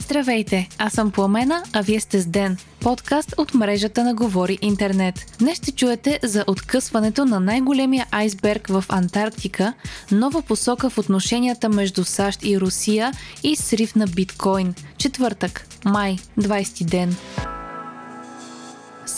Здравейте, аз съм Пламена, а вие сте с Ден, подкаст от мрежата на Говори Интернет. Днес ще чуете за откъсването на най-големия айсберг в Антарктика, нова посока в отношенията между САЩ и Русия и срив на биткоин. Четвъртък, май, 20 ден.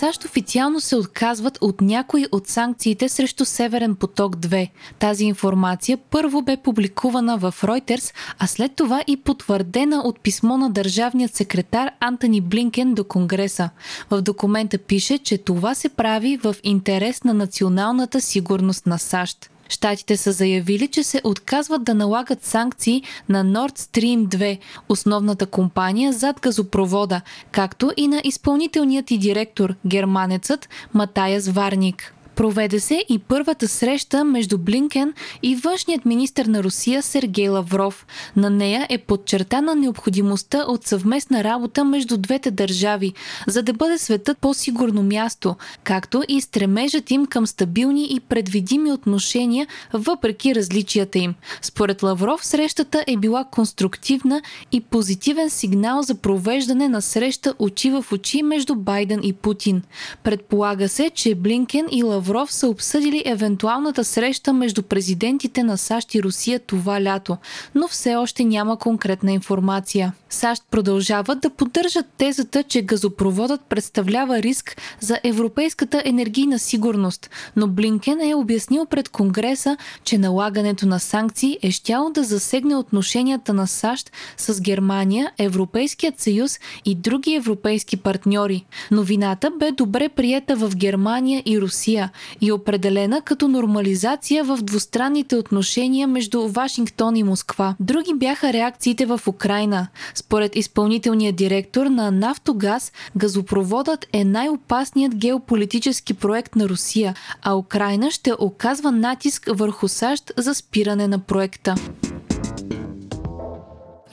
САЩ официално се отказват от някои от санкциите срещу Северен поток 2. Тази информация първо бе публикувана в Reuters, а след това и потвърдена от писмо на държавният секретар Антони Блинкен до Конгреса. В документа пише, че това се прави в интерес на националната сигурност на САЩ. Штатите са заявили, че се отказват да налагат санкции на Nord Stream 2, основната компания зад газопровода, както и на изпълнителният и директор, германецът Матаяс Варник. Проведе се и първата среща между Блинкен и външният министр на Русия Сергей Лавров. На нея е подчертана необходимостта от съвместна работа между двете държави, за да бъде светът по-сигурно място, както и стремежът им към стабилни и предвидими отношения въпреки различията им. Според Лавров срещата е била конструктивна и позитивен сигнал за провеждане на среща очи в очи между Байден и Путин. Предполага се, че Блинкен и Лавров Лавров са обсъдили евентуалната среща между президентите на САЩ и Русия това лято, но все още няма конкретна информация. САЩ продължават да поддържат тезата, че газопроводът представлява риск за европейската енергийна сигурност, но Блинкен е обяснил пред Конгреса, че налагането на санкции е щяло да засегне отношенията на САЩ с Германия, Европейският съюз и други европейски партньори. Новината бе добре приета в Германия и Русия и определена като нормализация в двустранните отношения между Вашингтон и Москва. Други бяха реакциите в Украина. Според изпълнителния директор на Нафтогаз, газопроводът е най-опасният геополитически проект на Русия, а Украина ще оказва натиск върху САЩ за спиране на проекта.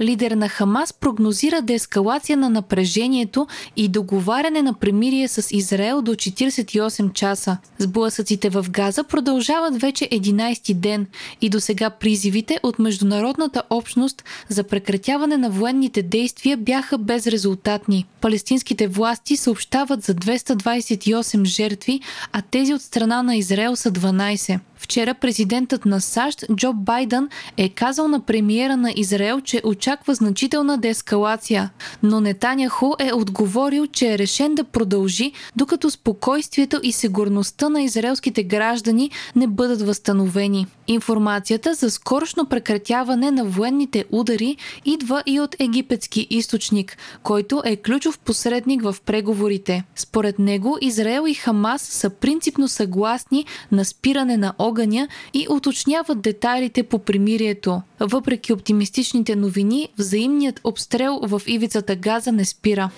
Лидер на Хамас прогнозира деескалация на напрежението и договаряне на премирие с Израел до 48 часа. Сблъсъците в Газа продължават вече 11 ден и до сега призивите от международната общност за прекратяване на военните действия бяха безрезултатни. Палестинските власти съобщават за 228 жертви, а тези от страна на Израел са 12. Вчера президентът на САЩ Джо Байден е казал на премиера на Израел, че очаква значителна деескалация, но Нетаняху е отговорил, че е решен да продължи, докато спокойствието и сигурността на израелските граждани не бъдат възстановени. Информацията за скорошно прекратяване на военните удари идва и от египетски източник, който е ключов посредник в преговорите. Според него Израел и Хамас са принципно съгласни на спиране на огъня и уточняват детайлите по примирието. Въпреки оптимистичните новини, взаимният обстрел в ивицата Газа не спира.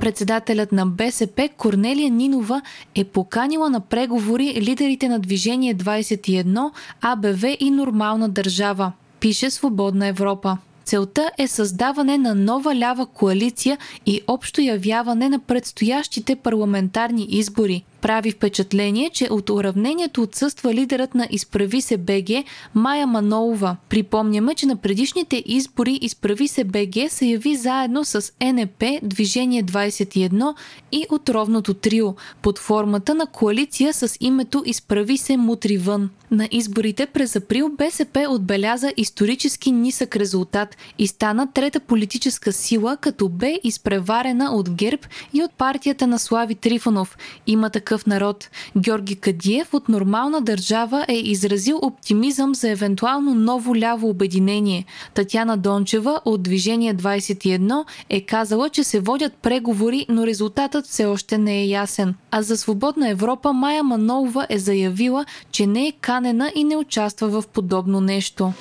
Председателят на БСП Корнелия Нинова е поканила на преговори лидерите на Движение 21, АБВ и Нормална държава. Пише Свободна Европа. Целта е създаване на нова лява коалиция и общо явяване на предстоящите парламентарни избори. Прави впечатление, че от уравнението отсъства лидерът на Изправи се БГ Майя Манолова. Припомняме, че на предишните избори Изправи се БГ се яви заедно с НП, Движение 21 и отровното трио, под формата на коалиция с името Изправи се мутри вън. На изборите през април БСП отбеляза исторически нисък резултат и стана трета политическа сила, като бе изпреварена от ГЕРБ и от партията на Слави Трифонов. Има така такъв народ. Георги Кадиев от Нормална държава е изразил оптимизъм за евентуално ново ляво обединение. Татяна Дончева от Движение 21 е казала, че се водят преговори, но резултатът все още не е ясен. А за Свободна Европа Майя Манолова е заявила, че не е канена и не участва в подобно нещо.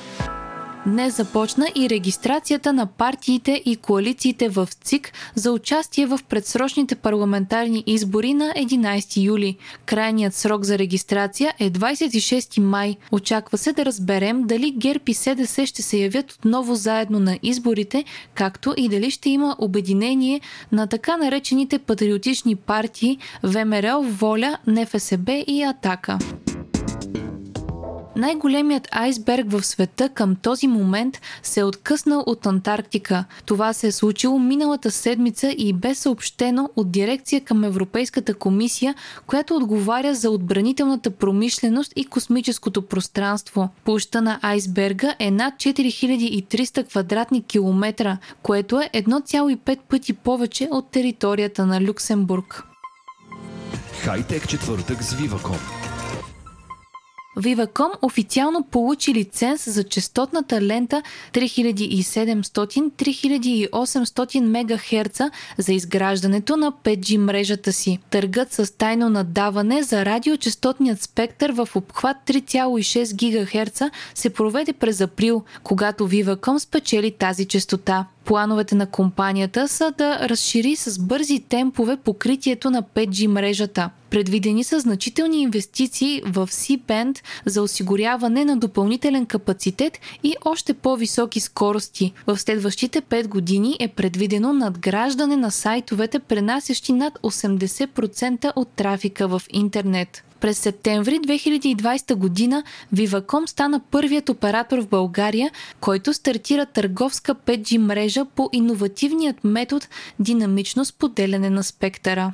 Днес започна и регистрацията на партиите и коалициите в ЦИК за участие в предсрочните парламентарни избори на 11 юли. Крайният срок за регистрация е 26 май. Очаква се да разберем дали ГЕРБ и СДС ще се явят отново заедно на изборите, както и дали ще има обединение на така наречените патриотични партии ВМРО, Воля, НФСБ и Атака. Най-големият айсберг в света към този момент се е откъснал от Антарктика. Това се е случило миналата седмица и бе съобщено от дирекция към Европейската комисия, която отговаря за отбранителната промишленост и космическото пространство. Площа на айсберга е над 4300 квадратни километра, което е 1,5 пъти повече от територията на Люксембург. Хайтек четвъртък с Viva.com Viva.com официално получи лиценз за частотната лента 3700-3800 МГц за изграждането на 5G мрежата си. Търгът с тайно надаване за радиочастотният спектър в обхват 3,6 ГГц се проведе през април, когато Viva.com спечели тази частота. Плановете на компанията са да разшири с бързи темпове покритието на 5G мрежата. Предвидени са значителни инвестиции в C-Band за осигуряване на допълнителен капацитет и още по-високи скорости. В следващите 5 години е предвидено надграждане на сайтовете, пренасящи над 80% от трафика в интернет. През септември 2020 година Viva.com стана първият оператор в България, който стартира търговска 5G мрежа по иновативният метод динамично споделяне на спектъра.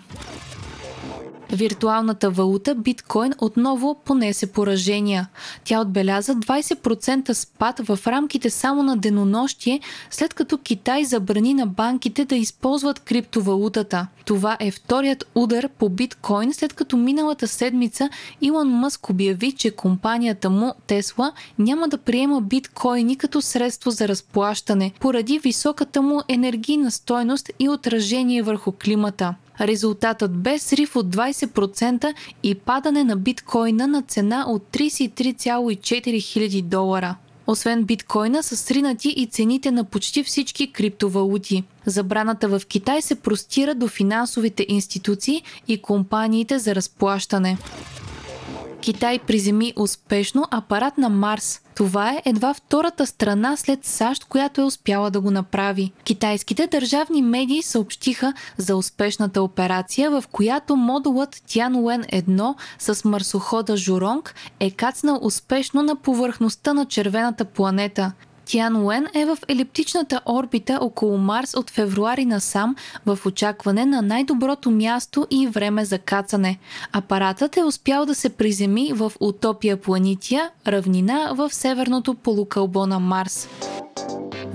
Виртуалната валута биткоин отново понесе поражения. Тя отбеляза 20% спад в рамките само на денонощие, след като Китай забрани на банките да използват криптовалутата. Това е вторият удар по биткоин, след като миналата седмица Илон Мъск обяви, че компанията му Тесла няма да приема биткоини като средство за разплащане, поради високата му енергийна стойност и отражение върху климата. Резултатът бе срив от 20% и падане на биткоина на цена от 33,4 хиляди долара. Освен биткоина са сринати и цените на почти всички криптовалути. Забраната в Китай се простира до финансовите институции и компаниите за разплащане. Китай приземи успешно апарат на Марс. Това е едва втората страна след САЩ, която е успяла да го направи. Китайските държавни медии съобщиха за успешната операция, в която модулът Тянуен 1 с марсохода Журонг е кацнал успешно на повърхността на червената планета. Тиан Уен е в елиптичната орбита около Марс от февруари насам в очакване на най-доброто място и време за кацане. Апаратът е успял да се приземи в Утопия Планития, равнина в северното полукълбо на Марс.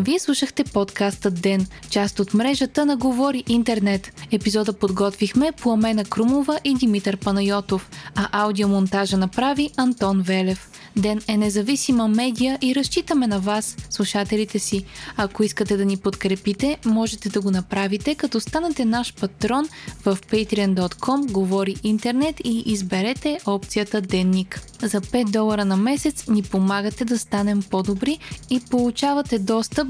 Вие слушахте подкаста Ден, част от мрежата на Говори Интернет. Епизода подготвихме Пламена Крумова и Димитър Панайотов, а аудиомонтажа направи Антон Велев. Ден е независима медия и разчитаме на вас, слушателите си. Ако искате да ни подкрепите, можете да го направите, като станете наш патрон в patreon.com Говори Интернет и изберете опцията Денник. За 5 долара на месец ни помагате да станем по-добри и получавате достъп